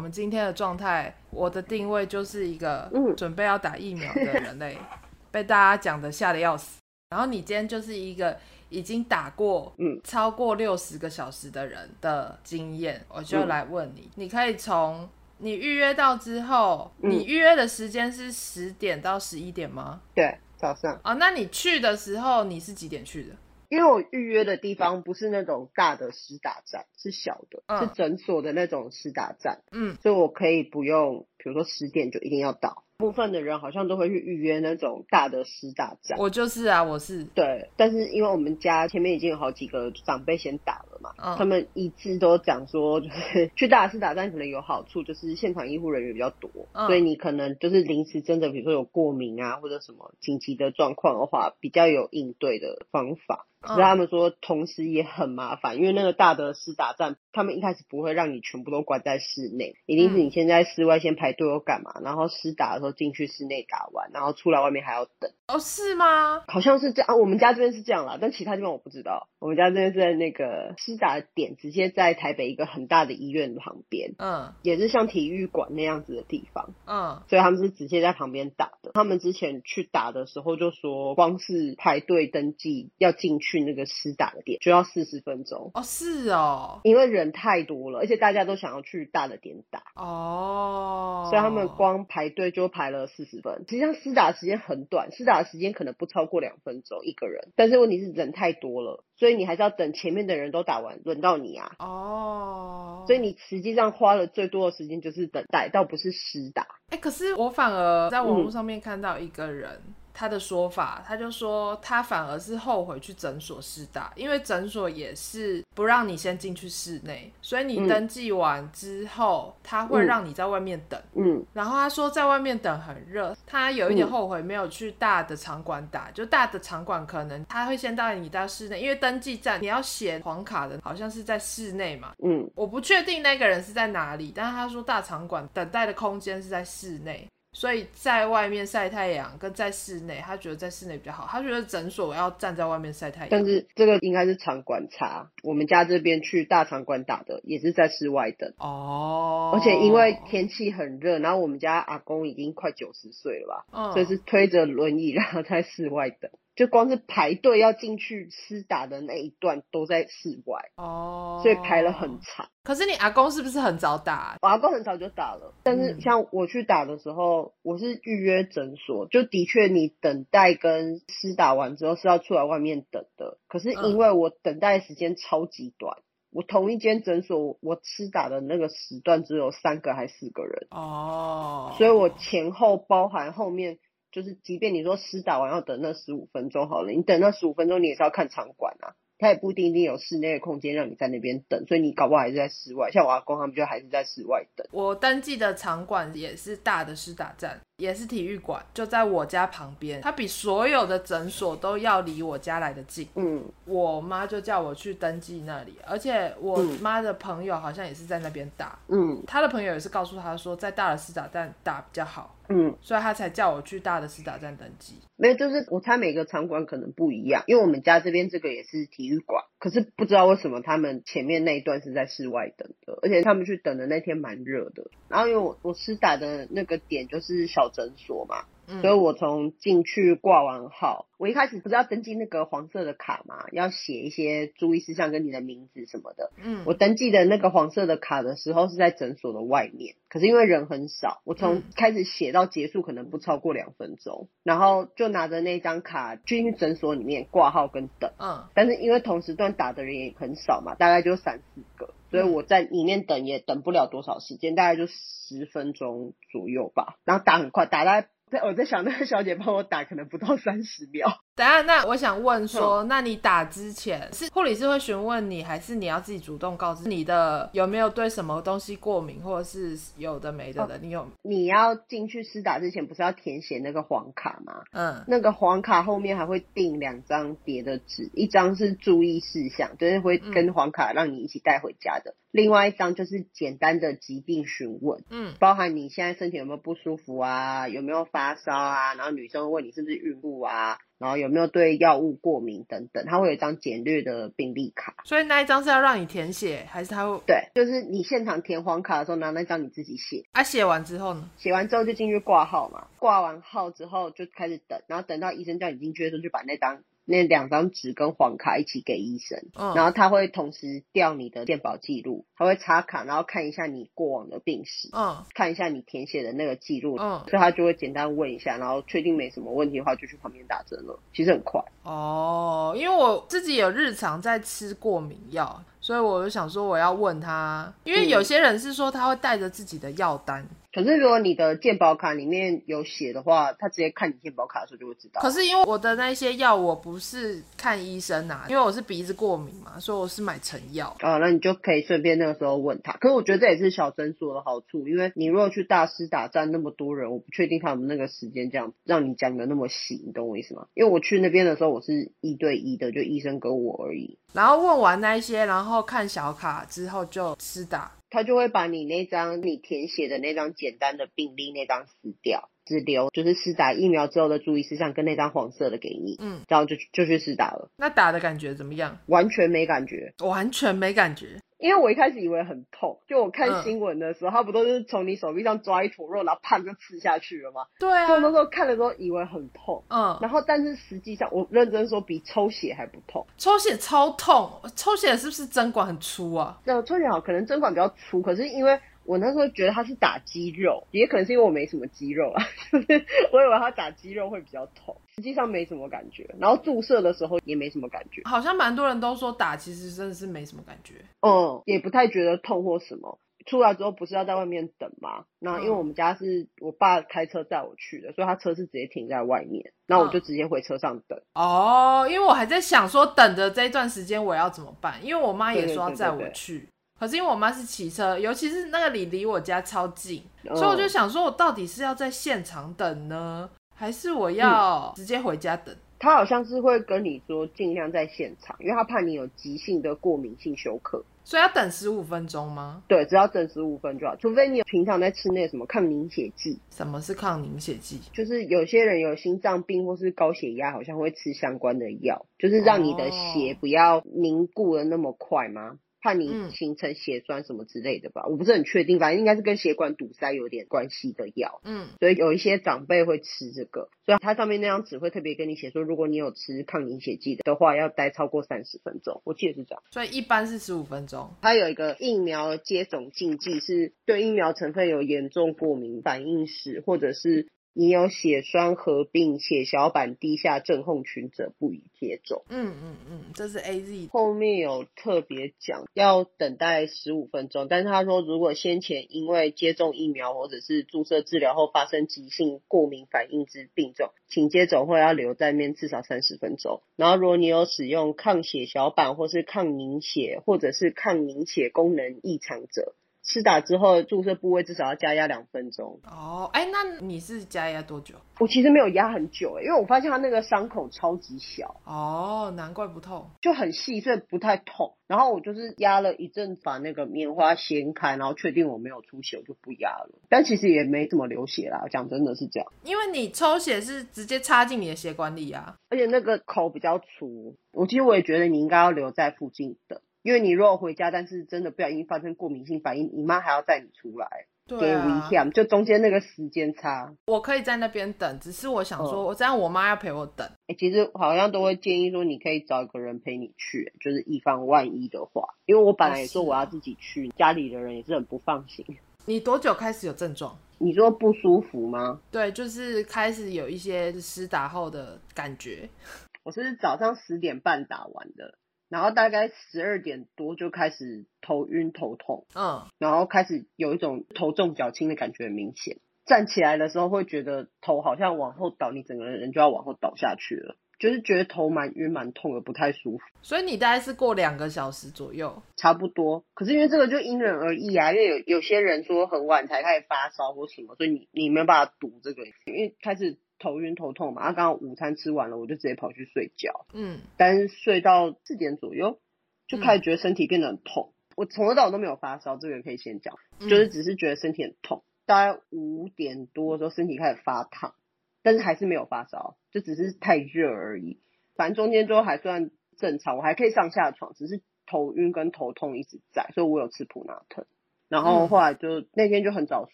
我们今天的状态，我的定位就是一个准备要打疫苗的人类，嗯、被大家讲的吓得要死。然后你今天就是一个已经打过超过六十个小时的人的经验，我就来问你，嗯、你可以从你预约到之后，嗯、你预约的时间是十点到十一点吗？对，早上。哦，那你去的时候你是几点去的？因为我预约的地方不是那种大的施打站，是小的，嗯、是诊所的那种施打站。嗯，所以我可以不用，比如说十点就一定要到。部分的人好像都会去预约那种大的施打站。我就是啊，我是。对，但是因为我们家前面已经有好几个长辈先打了嘛，嗯、他们一致都讲说，就是 去大的施打站可能有好处，就是现场医护人员比较多，嗯、所以你可能就是临时真的，比如说有过敏啊或者什么紧急的状况的话，比较有应对的方法。可是他们说，同时也很麻烦，因为那个大的施打站，他们一开始不会让你全部都关在室内，一定是你先在室外先排队或干嘛，然后施打的时候进去室内打完，然后出来外面还要等。哦，是吗？好像是这样，我们家这边是这样啦，但其他地方我不知道。我们家这边是在那个施打点，直接在台北一个很大的医院旁边，嗯，也是像体育馆那样子的地方，嗯，所以他们是直接在旁边打的。他们之前去打的时候就说，光是排队登记要进去。去那个施打的点就要四十分钟哦，是哦，因为人太多了，而且大家都想要去大的点打哦，所以他们光排队就排了四十分。实际上施打的时间很短，施打的时间可能不超过两分钟一个人，但是问题是人太多了，所以你还是要等前面的人都打完，轮到你啊。哦，所以你实际上花了最多的时间就是等待，倒不是施打。哎、欸，可是我反而在网络上面看到一个人。嗯他的说法，他就说他反而是后悔去诊所试打，因为诊所也是不让你先进去室内，所以你登记完之后，嗯、他会让你在外面等。嗯，然后他说在外面等很热，他有一点后悔没有去大的场馆打，就大的场馆可能他会先带你到室内，因为登记站你要写黄卡的，好像是在室内嘛。嗯，我不确定那个人是在哪里，但是他说大场馆等待的空间是在室内。所以在外面晒太阳跟在室内，他觉得在室内比较好。他觉得诊所要站在外面晒太阳。但是这个应该是场馆差。我们家这边去大场馆打的也是在室外等。哦。而且因为天气很热，然后我们家阿公已经快九十岁了吧，嗯，所以是推着轮椅，然后在室外等。就光是排队要进去施打的那一段都在室外哦，所以排了很长。可是你阿公是不是很早打？我阿公很早就打了，但是像我去打的时候，我是预约诊所，就的确你等待跟施打完之后是要出来外面等的。可是因为我等待时间超级短，我同一间诊所我施打的那个时段只有三个还是四个人哦，所以我前后包含后面。就是，即便你说施打完要等那十五分钟好了，你等那十五分钟，你也是要看场馆啊。它也不一定一定有室内的空间让你在那边等，所以你搞不好还是在室外。像我阿公他们就还是在室外等。我登记的场馆也是大的施打站，也是体育馆，就在我家旁边。它比所有的诊所都要离我家来得近。嗯，我妈就叫我去登记那里，而且我妈的朋友好像也是在那边打。嗯，她的朋友也是告诉她说，在大的施打站打比较好。嗯，所以她才叫我去大的施打站登记。没有，就是我猜每个场馆可能不一样，因为我们家这边这个也是体育馆，可是不知道为什么他们前面那一段是在室外等的，而且他们去等的那天蛮热的。然后因为我我施打的那个点就是小诊所嘛。所以我从进去挂完号，我一开始不是要登记那个黄色的卡嘛，要写一些注意事项跟你的名字什么的。嗯，我登记的那个黄色的卡的时候是在诊所的外面，可是因为人很少，我从开始写到结束可能不超过两分钟，然后就拿着那张卡进去诊所里面挂号跟等。嗯，但是因为同时段打的人也很少嘛，大概就三四个，所以我在里面等也等不了多少时间，大概就十分钟左右吧。然后打很快，打在。我在想，那个小姐帮我打，可能不到三十秒。等下，那我想问说，那你打之前是护理师会询问你，还是你要自己主动告知你的有没有对什么东西过敏，或者是有的没的的？你有？你要进去施打之前，不是要填写那个黄卡吗？嗯，那个黄卡后面还会订两张别的纸，一张是注意事项，就是会跟黄卡让你一起带回家的；另外一张就是简单的疾病询问，嗯，包含你现在身体有没有不舒服啊，有没有发烧啊，然后女生会问你是不是孕妇啊。然后有没有对药物过敏等等，他会有一张简略的病历卡。所以那一张是要让你填写，还是他会？对，就是你现场填黄卡的时候拿那张你自己写。啊，写完之后呢？写完之后就进去挂号嘛，挂完号之后就开始等，然后等到医生叫你进去的时候，就把那张。那两张纸跟黄卡一起给医生，嗯，然后他会同时调你的健保记录，他会插卡，然后看一下你过往的病史，嗯，看一下你填写的那个记录，嗯，所以他就会简单问一下，然后确定没什么问题的话，就去旁边打针了。其实很快。哦，因为我自己有日常在吃过敏药，所以我就想说我要问他，因为有些人是说他会带着自己的药单。可是如果你的健保卡里面有写的话，他直接看你健保卡的时候就会知道。可是因为我的那些药我不是看医生拿，因为我是鼻子过敏嘛，所以我是买成药。啊，那你就可以顺便那个时候问他。可是我觉得这也是小诊所的好处，因为你如果去大师打站那么多人，我不确定他们那个时间这样让你讲的那么细，你懂我意思吗？因为我去那边的时候我是一对一的，就医生跟我而已。然后问完那些，然后看小卡之后就施打。他就会把你那张你填写的那张简单的病历那张撕掉，只留就是施打疫苗之后的注意事项跟那张黄色的给你，嗯，然后就就去施打了。那打的感觉怎么样？完全没感觉，完全没感觉。因为我一开始以为很痛，就我看新闻的时候，不都是从你手臂上抓一坨肉，然后啪就刺下去了吗？对啊。就那时候看的时候以为很痛，嗯，然后但是实际上我认真说比抽血还不痛，抽血超痛，抽血是不是针管很粗啊？那抽血好，可能针管比较粗，可是因为。我那时候觉得他是打肌肉，也可能是因为我没什么肌肉啊，就是我以为他打肌肉会比较痛，实际上没什么感觉。然后注射的时候也没什么感觉，好像蛮多人都说打其实真的是没什么感觉，嗯，也不太觉得痛或什么。出来之后不是要在外面等吗？那因为我们家是我爸开车载我去的，所以他车是直接停在外面，那我就直接回车上等。哦，因为我还在想说等着这一段时间我要怎么办，因为我妈也说要载我去。对对对对对。可是因为我妈是骑车，尤其是那个里离我家超近，嗯，所以我就想说，我到底是要在现场等呢，还是我要直接回家等？嗯，他好像是会跟你说尽量在现场，因为他怕你有急性的过敏性休克，所以要等十五分钟吗？对，只要等十五分钟就好，除非你有平常在吃那个什么抗凝血剂。什么是抗凝血剂？就是有些人有心脏病或是高血压，好像会吃相关的药，就是让你的血不要凝固的那么快吗？怕你形成血栓什么之类的吧，嗯、我不是很确定，反正应该是跟血管堵塞有点关系的药。嗯，所以有一些长辈会吃这个，所以它上面那张纸会特别跟你写说，如果你有吃抗凝血剂的话，要待超过三十分钟。我记得是这样，所以一般是十五分钟。它有一个疫苗接种禁忌，是对疫苗成分有严重过敏反应史，或者是。你有血栓合并血小板低下症候群者不宜接种。嗯嗯嗯，这是 AZ。后面有特别讲要等待十五分钟，但是他说如果先前因为接种疫苗或者是注射治疗后发生急性过敏反应之病症，请接种后要留在面至少三十分钟。然后如果你有使用抗血小板或是抗凝血或者是抗凝血功能异常者。施打之后，注射部位至少要加压两分钟。哦，哎，那你是加压多久？我其实没有压很久，哎，因为我发现它那个伤口超级小。哦，难怪不痛，就很细，所以不太痛。然后我就是压了一阵，把那个棉花掀开，然后确定我没有出血，我就不压了。但其实也没怎么流血啦，讲真的是这样。因为你抽血是直接插进你的血管里啊，而且那个口比较粗。我其实我也觉得你应该要留在附近等。因为你如果回家，但是真的不小心发生过敏性反应，你妈还要带你出来，对啊，危险，就中间那个时间差。我可以在那边等，只是我想说，我这样我妈要陪我等。哎、其实好像都会建议说，你可以找一个人陪你去，就是以防万一的话。因为我本来也说我要自己去，啊、家里的人也是很不放心。你多久开始有症状？你说不舒服吗？对，就是开始有一些施打后的感觉。我是早上十点半打完的。然后大概十二点多就开始头晕头痛，嗯，然后开始有一种头重脚轻的感觉，很明显。站起来的时候会觉得头好像往后倒，你整个人就要往后倒下去了，就是觉得头蛮晕蛮痛的，不太舒服。所以你大概是过两个小时左右，差不多。可是因为这个就因人而异啊，因为有有些人说很晚才开始发烧或什么，所以你你没有办法赌这个，因为开始。头晕头痛嘛，啊，刚好午餐吃完了，我就直接跑去睡觉。嗯，但是睡到四点左右，就开始觉得身体变得很痛。嗯、我从头到尾都没有发烧，这个可以先讲，就是只是觉得身体很痛。大概五点多的时候，身体开始发烫，但是还是没有发烧，就只是太热而已。反正中间都还算正常，我还可以上下床，只是头晕跟头痛一直在，所以我有吃普拿疼。然后后来就、嗯、那天就很早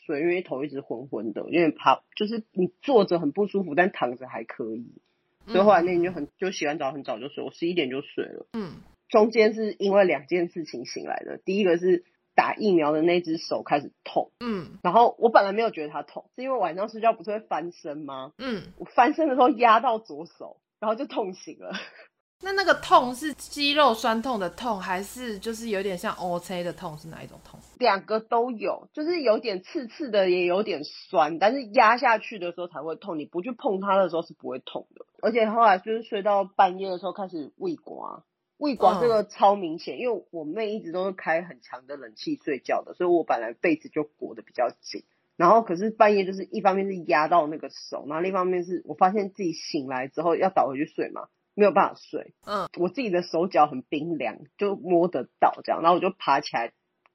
睡，因为头一直昏昏的，有点怕，就是你坐着很不舒服，但躺着还可以。所以后来那天就很就洗完澡很早就睡，我十一点就睡了。嗯，中间是因为两件事情醒来的，第一个是打疫苗的那只手开始痛。嗯，然后我本来没有觉得它痛，是因为晚上睡觉不是会翻身吗？嗯，我翻身的时候压到左手，然后就痛醒了。那那个痛是肌肉酸痛的痛，还是就是有点像 O C 的痛？是哪一种痛？两个都有，就是有点刺刺的，也有点酸，但是压下去的时候才会痛。你不去碰它的时候是不会痛的。而且后来就是睡到半夜的时候开始胃刮，胃刮这个超明显，嗯、因为我妹一直都是开很强的冷气睡觉的，所以我本来被子就裹得比较紧。然后可是半夜就是一方面是压到那个手，然后另一方面是我发现自己醒来之后要倒回去睡嘛。没有办法睡，嗯，我自己的手脚很冰凉，就摸得到这样，然后我就爬起来，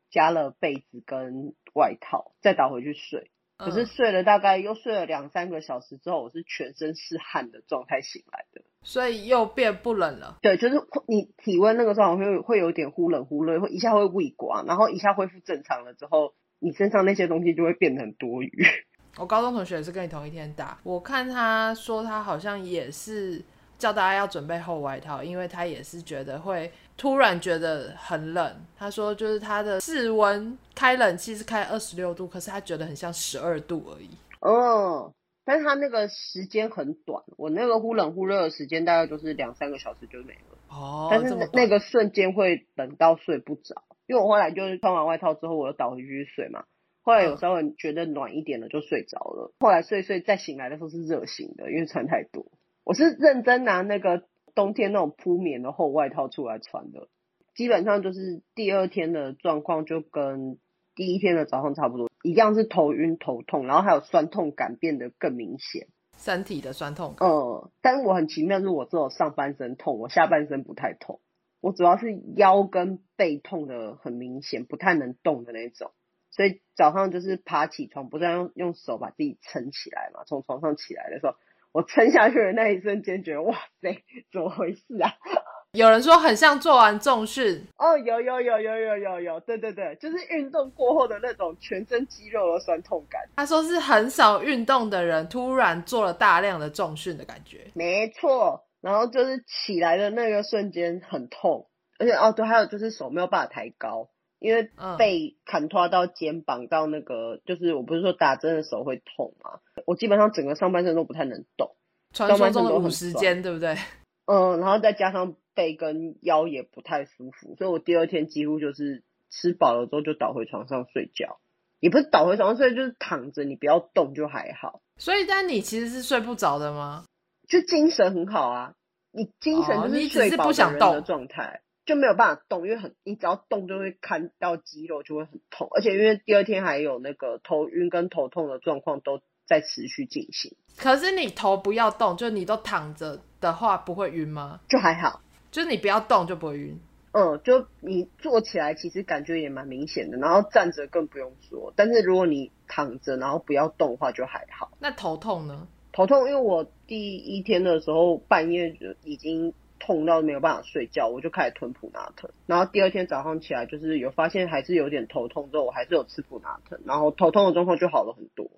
加了被子跟外套，再倒回去睡。可是睡了大概又睡了两三个小时之后，我是全身是汗的状态醒来的，所以又变不冷了。对，就是你体温那个时候会会有点忽冷忽热，会一下会胃刮，然后一下恢复正常了之后，你身上那些东西就会变得很多余。我高中同学也是跟你同一天打，我看他说他好像也是。叫大家要准备厚外套，因为他也是觉得会突然觉得很冷。他说，就是他的室温开冷气是开二十六度，可是他觉得很像十二度而已。哦，但是他那个时间很短，我那个忽冷忽热的时间大概就是两三个小时就没了。哦，但是那个瞬间会冷到睡不着，因为我后来就是穿完外套之后，我又倒回去睡嘛。后来有稍微觉得暖一点了，就睡着了。后来睡睡再醒来的时候是热醒的，因为穿太多。我是认真拿那个冬天那种铺棉的厚外套出来穿的，基本上就是第二天的状况就跟第一天的早上差不多，一样是头晕头痛，然后还有酸痛感变得更明显，身体的酸痛感。嗯，但是我很奇妙，是我只有上半身痛，我下半身不太痛，我主要是腰跟背痛的很明显，不太能动的那种，所以早上就是爬起床，不是要用用手把自己撑起来嘛，从床上起来的时候。我撑下去的那一瞬间，觉得哇塞，怎么回事啊？有人说很像做完重训哦，有有有有有有有，对对对，就是运动过后的那种全身肌肉的酸痛感。他说是很少运动的人突然做了大量的重训的感觉。没错，然后就是起来的那个瞬间很痛，而且哦对，还有就是手没有办法抬高。因为被砍拖到肩膀到那个，嗯、就是我不是说打针的时候会痛吗？我基本上整个上半身都不太能动，传说中的五十肩，对不对？嗯，然后再加上背跟腰也不太舒服，所以我第二天几乎就是吃饱了之后就倒回床上睡觉，也不是倒回床上睡，就是躺着，你不要动就还好。所以，但你其实是睡不着的吗？就精神很好啊，你精神就是睡饱的人的状态。哦就没有办法动，因为很，你只要动就会看到肌肉就会很痛，而且因为第二天还有那个头晕跟头痛的状况都在持续进行。可是你头不要动，就你都躺着的话不会晕吗？就还好，就是你不要动就不会晕。嗯，就你坐起来其实感觉也蛮明显的，然后站着更不用说。但是如果你躺着然后不要动的话就还好。那头痛呢？头痛，因为我第一天的时候半夜就已经。痛到没有办法睡觉，我就开始吞普拿疼。然后第二天早上起来，就是有发现还是有点头痛，之后我还是有吃普拿疼，然后头痛的状况就好了很多。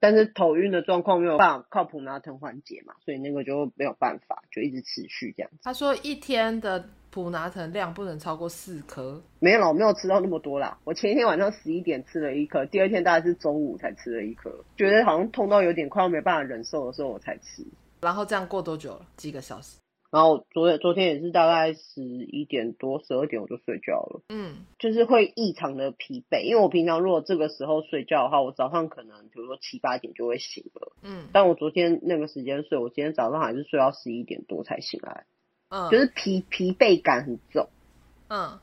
但是头晕的状况没有办法靠普拿疼缓解嘛，所以那个就没有办法，就一直持续这样子。他说一天的普拿疼量不能超过四颗。没有啦，我没有吃到那么多啦。我前一天晚上十一点吃了一颗，第二天大概是中午才吃了一颗，觉得好像痛到有点快要没办法忍受的时候我才吃。然后这样过多久了？几个小时？然后昨天昨天也是大概十一点多十二点我就睡觉了，嗯，就是会异常的疲惫，因为我平常如果这个时候睡觉的话，我早上可能比如说七八点就会醒了，嗯，但我昨天那个时间睡，我今天早上还是睡到十一点多才醒来，嗯，就是疲疲惫感很重，嗯，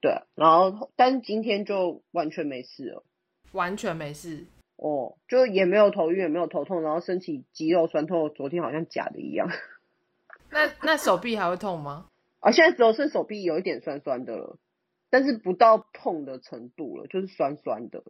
对，然后但是今天就完全没事了，完全没事，哦，就也没有头晕也没有头痛，然后身体肌肉酸痛，昨天好像假的一样。那那手臂还会痛吗？啊，现在只有剩手臂有一点酸酸的了，但是不到痛的程度了，就是酸酸的。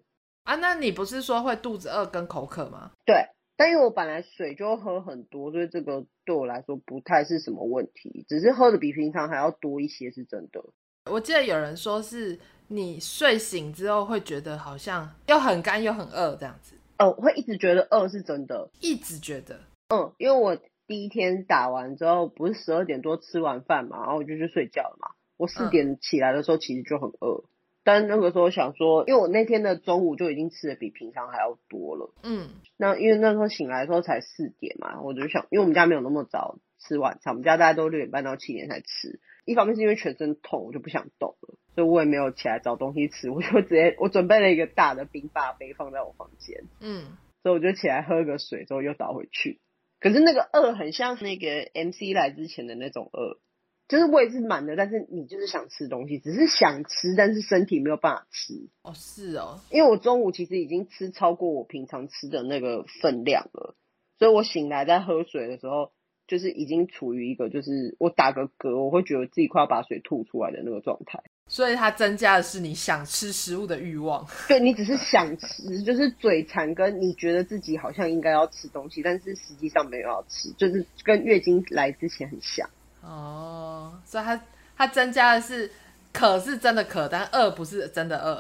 啊，那你不是说会肚子饿跟口渴吗？对，但因为我本来水就喝很多，所以这个对我来说不太是什么问题，只是喝的比平常还要多一些，是真的。我记得有人说是你睡醒之后会觉得好像又很干又很饿这样子。哦，会一直觉得饿是真的，一直觉得。嗯，因为我第一天打完之后不是十二点多吃完饭嘛，然后我就去睡觉了嘛。我四点起来的时候其实就很饿。嗯但那个时候想说，因为我那天的中午就已经吃的比平常还要多了。嗯，那因为那时候醒来的时候才四点嘛，我就想，因为我们家没有那么早吃晚餐，我们家大家都六点半到七点才吃。一方面是因为全身痛，我就不想动了，所以我也没有起来找东西吃，我就直接我准备了一个大的冰霸杯放在我房间。嗯，所以我就起来喝个水之后又倒回去。可是那个饿很像那个 MC 来之前的那种饿。就是胃是满的，但是你就是想吃东西，只是想吃，但是身体没有办法吃。哦，是哦，因为我中午其实已经吃超过我平常吃的那个分量了，所以我醒来在喝水的时候，就是已经处于一个就是我打个嗝，我会觉得自己快要把水吐出来的那个状态。所以它增加的是你想吃食物的欲望。对，你只是想吃，就是嘴馋，跟你觉得自己好像应该要吃东西，但是实际上没有要吃，就是跟月经来之前很像。哦，所以它它增加的是渴是真的渴，但饿不是真的饿。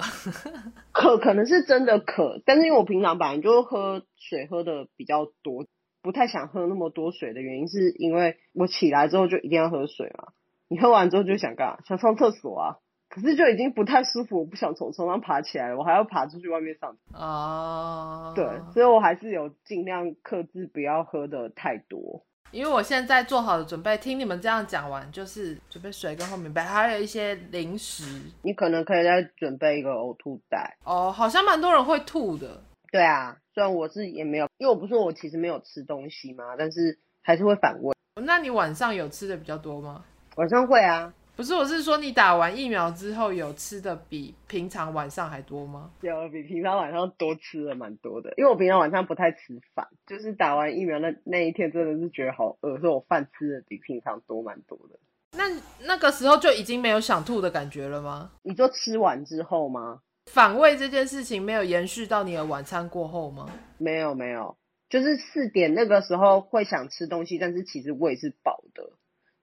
渴可能是真的渴，但是因为我平常本来就喝水喝的比较多，不太想喝那么多水的原因，是因为我起来之后就一定要喝水嘛。你喝完之后就想干嘛？想上厕所啊。可是就已经不太舒服，我不想从床上爬起来了，我还要爬出去外面上。哦，对，所以我还是有尽量克制，不要喝的太多。因为我现在做好的准备，听你们这样讲完，就是准备水跟厚棉被，还有一些零食。你可能可以再准备一个呕吐袋。哦，好像蛮多人会吐的。对啊，虽然我是也没有，因为我不是说我其实没有吃东西嘛，但是还是会反胃。那你晚上有吃的比较多吗？晚上会啊。不是，我是说你打完疫苗之后有吃的比平常晚上还多吗？有，比平常晚上多吃了蛮多的。因为我平常晚上不太吃饭，就是打完疫苗那那一天真的是觉得好饿，所以我饭吃的比平常多蛮多的。那那个时候就已经没有想吐的感觉了吗？你就吃完之后吗？反胃这件事情没有延续到你的晚餐过后吗？没有没有，就是四点那个时候会想吃东西，但是其实胃是饱的，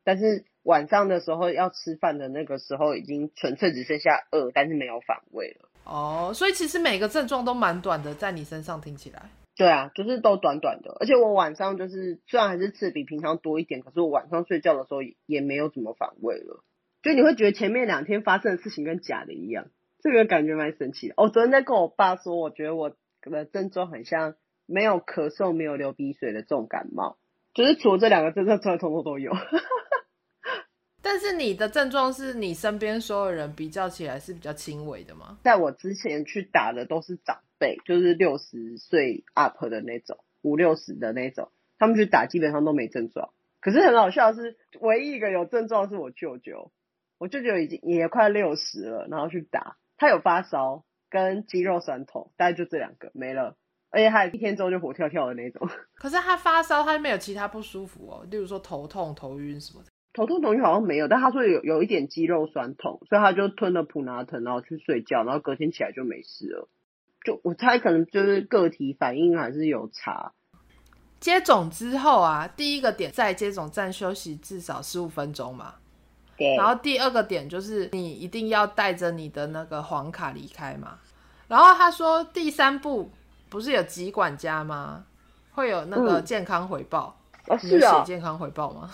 但是。晚上的时候要吃饭的那个时候，已经纯粹只剩下饿，但是没有反胃了。哦，所以其实每个症状都蛮短的，在你身上听起来。对啊，就是都短短的。而且我晚上就是虽然还是吃的比平常多一点，可是我晚上睡觉的时候也没有怎么反胃了。就你会觉得前面两天发生的事情跟假的一样，这个感觉蛮神奇的。我、哦、昨天在跟我爸说，我觉得我的症状很像没有咳嗽、没有流鼻水的重感冒，就是除了这两个症状之外，通通都有。但是你的症状是你身边所有人比较起来是比较轻微的吗？在我之前去打的都是长辈，就是六十岁 up 的那种，五六十的那种，他们去打基本上都没症状。可是很好笑的是，唯一一个有症状是我舅舅，我舅舅已经也快六十了，然后去打，他有发烧跟肌肉酸痛，大概就这两个没了，而且他一天之后就活跳跳的那种。可是他发烧，他没有其他不舒服哦，例如说头痛、头晕什么的。头痛头晕好像没有，但他说有有一点肌肉酸痛，所以他就吞了普拿疼，然后去睡觉，然后隔天起来就没事了。就我猜可能就是个体反应还是有差。接种之后啊，第一个点在接种站休息至少十五分钟嘛。对。然后第二个点就是你一定要带着你的那个黄卡离开嘛。然后他说第三步不是有疾管家吗？会有那个健康回报。嗯、你有写健康回报吗？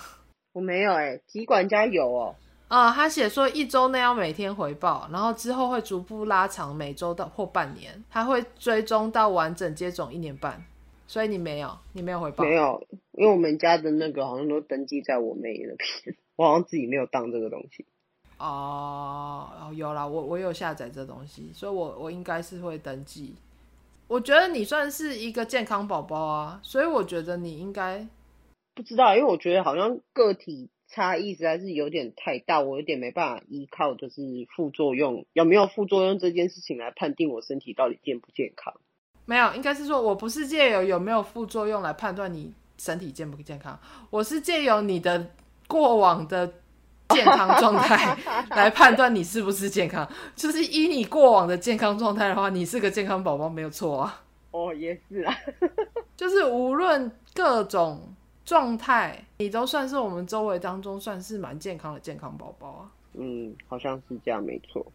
我没有哎、欸，疾管家有哦。啊、呃，他写说一周内要每天回报，然后之后会逐步拉长，每周到或半年，他会追踪到完整接种一年半。所以你没有，你没有回报？没有，因为我们家的那个好像都登记在我妹那边，我好像自己没有当这个东西。哦，有啦，我我有下载这东西，所以我我应该是会登记。我觉得你算是一个健康宝宝啊，所以我觉得你应该。不知道，因为我觉得好像个体差异实在是有点太大，我有点没办法依靠就是副作用有没有副作用这件事情来判定我身体到底健不健康。没有，应该是说我不是借由有没有副作用来判断你身体健不健康，我是借由你的过往的健康状态 来判断你是不是健康。就是依你过往的健康状态的话，你是个健康宝宝没有错啊。哦，也是啊。就是无论各种状态，你都算是我们周围当中算是蛮健康的健康宝宝啊。嗯，好像是这样，没错。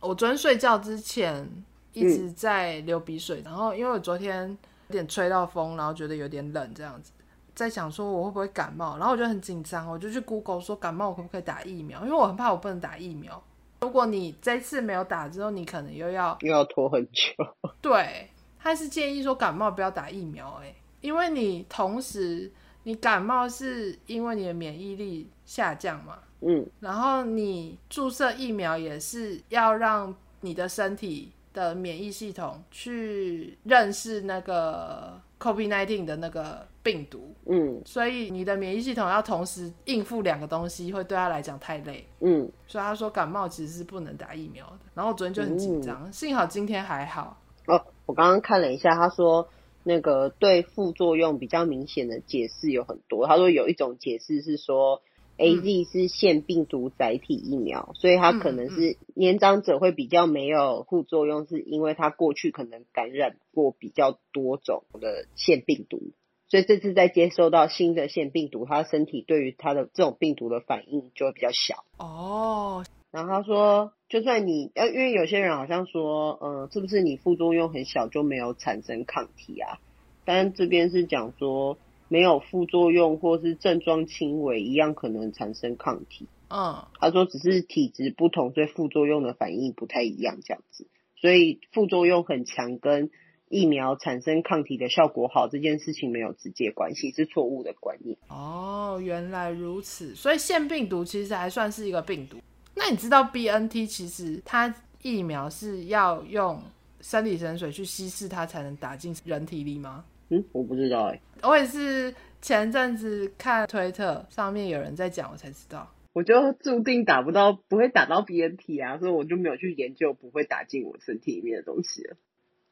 我昨天睡觉之前一直在流鼻水，嗯、然后因为我昨天有点吹到风，然后觉得有点冷，这样子，在想说我会不会感冒，然后我就很紧张，我就去 Google 说感冒我可不可以打疫苗，因为我很怕我不能打疫苗。如果你这次没有打之后，你可能又要又要拖很久。对，他是建议说感冒不要打疫苗，哎，因为你同时你感冒是因为你的免疫力下降嘛。嗯，然后你注射疫苗也是要让你的身体的免疫系统去认识那个 COVID-19 的那个病毒，嗯，所以你的免疫系统要同时应付两个东西，会对他来讲太累，嗯，所以他说感冒其实是不能打疫苗的。然后我昨天就很紧张，嗯、幸好今天还好。哦，我刚刚看了一下，他说那个对副作用比较明显的解释有很多。他说有一种解释是说。A Z 是腺病毒载体疫苗，所以它可能是年长者会比较没有副作用，是因为他过去可能感染过比较多种的腺病毒，所以这次在接收到新的腺病毒，他身体对于他的这种病毒的反应就会比较小。哦，然后他说，就算你呃，因为有些人好像说，嗯、呃，是不是你副作用很小就没有产生抗体啊？但这边是讲说。没有副作用或是症状轻微，一样可能产生抗体。嗯，他说只是体质不同，所以副作用的反应不太一样，这样子。所以副作用很强跟疫苗产生抗体的效果好这件事情没有直接关系，是错误的观念。哦，原来如此。所以腺病毒其实还算是一个病毒。那你知道 BNT 其实它疫苗是要用生理盐水去稀释它才能打进人体里吗？嗯，我不知道哎、欸，我也是前阵子看推特上面有人在讲，我才知道。我就注定打不到，不会打到 BNT 啊，所以我就没有去研究不会打进我身体里面的东西了。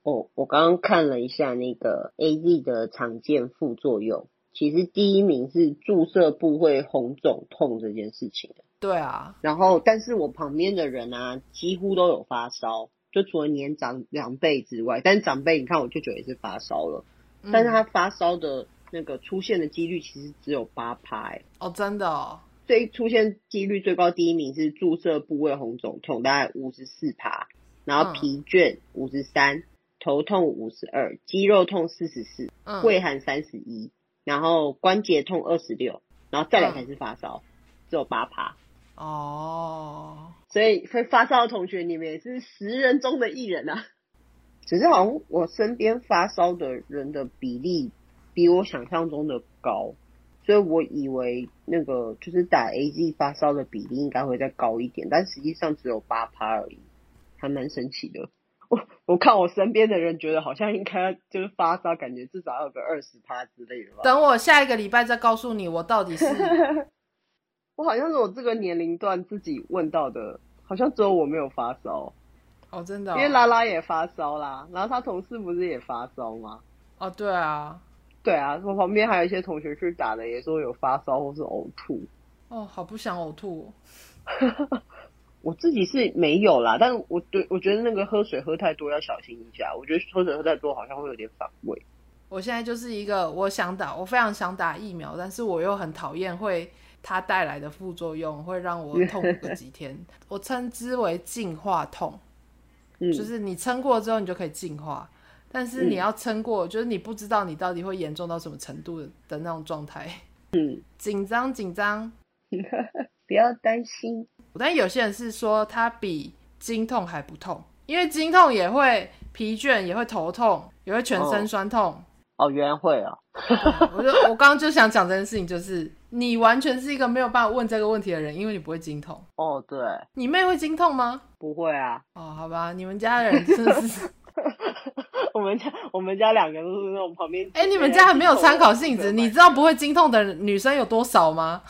哦，我刚刚看了一下那个 AZ 的常见副作用，其实第一名是注射部位红肿痛这件事情。对啊，然后但是我旁边的人啊，几乎都有发烧，就除了年长两倍之外，但是长辈你看我舅舅也是发烧了。但是他发烧的那个出现的几率其实只有八趴哎哦，真的哦，最出现几率最高第一名是注射部位红肿痛，大概五十四趴，然后疲倦五十三，头痛五十二，肌肉痛四十四，胃寒三十一，然后关节痛二十六，然后再来才是发烧，嗯、只有八趴哦，所以会发烧的同学，你们也是十人中的一人啊。只是好像我身边发烧的人的比例比我想象中的高，所以我以为那个就是打 AZ 发烧的比例应该会再高一点，但实际上只有八趴而已，还蛮神奇的。我 我看我身边的人觉得好像应该就是发烧，感觉至少要有个二十趴之类的吧。等我下一个礼拜再告诉你，我到底是 我好像是我这个年龄段自己问到的，好像只有我没有发烧。哦，真的、哦，因为拉拉也发烧啦，然后他同事不是也发烧吗？哦，对啊，对啊，我旁边还有一些同学去打的，也说有发烧或是呕吐。哦，好不想呕吐。我自己是没有啦，但我对我觉得那个喝水喝太多要小心一下。我觉得喝水喝太多好像会有点反胃。我现在就是一个我想打，我非常想打疫苗，但是我又很讨厌会它带来的副作用，会让我痛个几天。我称之为进化痛。就是你撑过之后，你就可以进化，但是你要撑过，嗯、就是你不知道你到底会严重到什么程度的那种状态。嗯，紧张紧张，不要担心。但有些人是说他比经痛还不痛，因为经痛也会疲倦，也会头痛，也会全身酸痛。哦哦，原来会啊！我就我刚刚就想讲这件事情，就是你完全是一个没有办法问这个问题的人，因为你不会经痛。哦，对，你妹会经痛吗？不会啊。哦，好吧，你们家人真的是，我们家我们家两个都是那种旁边。哎、欸，你们家还没有参考性质？你知道不会经痛的女生有多少吗？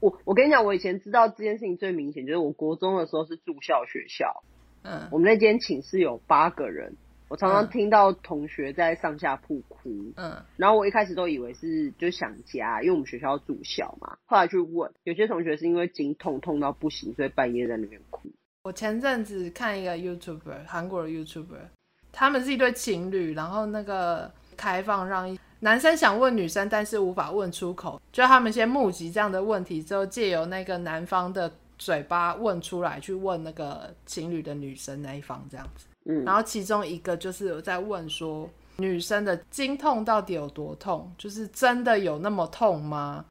我我跟你讲，我以前知道这件事情最明显，就是我国中的时候是住校学校，嗯，我们那间寝室有八个人。我常常听到同学在上下铺哭，嗯，然后我一开始都以为是就想家，因为我们学校住校嘛。后来去问，有些同学是因为经痛痛到不行，所以半夜在那边哭。我前阵子看一个 YouTuber，韩国的 YouTuber，他们是一对情侣，然后那个开放，让一男生想问女生，但是无法问出口，就他们先募集这样的问题之后，借由那个男方的嘴巴问出来，去问那个情侣的女生那一方这样子。嗯，然后其中一个就是有在问说，女生的经痛到底有多痛？就是真的有那么痛吗？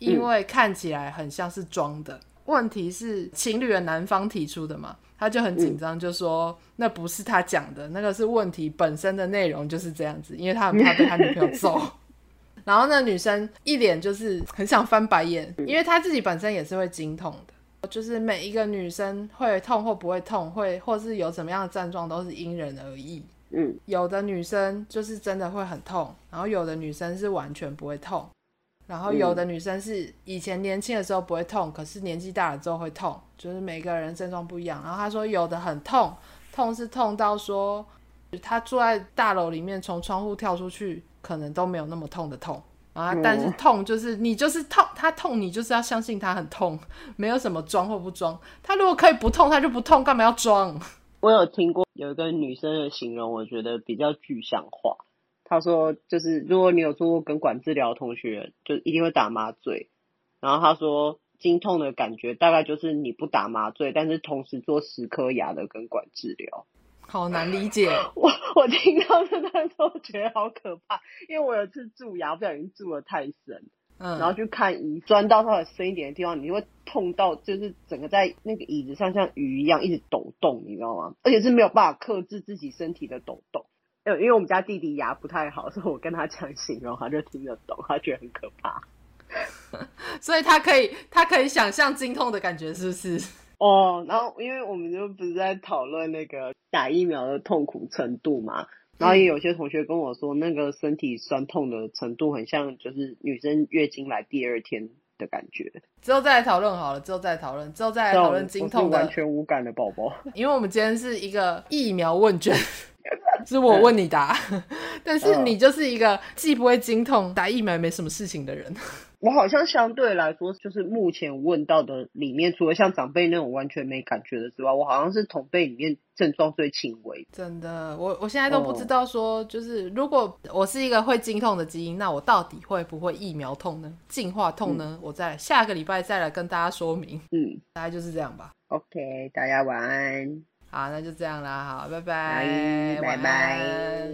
因为看起来很像是装的。问题是情侣的男方提出的嘛？他就很紧张，就说、嗯、那不是他讲的，那个是问题本身的内容就是这样子，因为他很怕被他女朋友揍。然后那女生一脸就是很想翻白眼，因为她自己本身也是会经痛的，就是每一个女生会痛或不会痛，会或是有什么样的症状都是因人而异。嗯，有的女生就是真的会很痛，然后有的女生是完全不会痛。然后有的女生是以前年轻的时候不会痛，可是年纪大了之后会痛，就是每个人症状不一样。然后她说有的很痛，痛是痛到说她住在大楼里面，从窗户跳出去可能都没有那么痛的痛啊。但是痛就是你就是痛，她痛你就是要相信她很痛，没有什么装或不装。她如果可以不痛，她就不痛，干嘛要装？我有听过有一个女生的形容，我觉得比较具象化。他说：“就是如果你有做过根管治疗，同学就一定会打麻醉。然后他说，经痛的感觉大概就是你不打麻醉，但是同时做十颗牙的根管治疗，好难理解。我我听到这段时候觉得好可怕，因为我有一次蛀牙，不小心蛀的太深，嗯，然后去看医，钻到稍微深一点的地方，你会痛到就是整个在那个椅子上像鱼一样一直抖动，你知道吗？而且是没有办法克制自己身体的抖动。”因为我们家弟弟牙不太好，所以我跟他讲形容，他就听得懂，他觉得很可怕，所以他可以他可以想象经痛的感觉，是不是？哦，然后因为我们就不是在讨论那个打疫苗的痛苦程度嘛，然后也有些同学跟我说，那个身体酸痛的程度很像，就是女生月经来第二天的感觉。之后再来讨论好了，之后再来讨论，之后再来讨论经痛的。完全无感的宝宝，因为我们今天是一个疫苗问卷。是我问你答，但是你就是一个既不会经痛、打疫苗也没什么事情的人。我好像相对来说，就是目前问到的里面，除了像长辈那种完全没感觉的之外，我好像是同辈里面症状最轻微。真的，我我现在都不知道说，就是如果我是一个会经痛的基因，那我到底会不会疫苗痛呢？进化痛呢？嗯、我在下个礼拜再来跟大家说明。嗯，大概就是这样吧。OK，大家晚安。好，那就这样啦。好，拜拜，拜拜。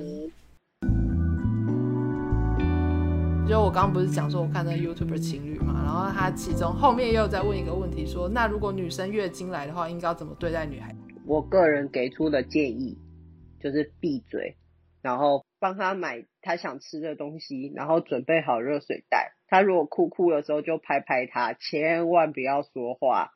就我刚刚不是讲说，我看那 YouTuber 情侣嘛，然后他其中后面又在问一个问题说，说那如果女生月经来的话，应该要怎么对待女孩？我个人给出的建议就是闭嘴，然后帮他买他想吃的东西，然后准备好热水袋。他如果哭哭的时候，就拍拍他，千万不要说话。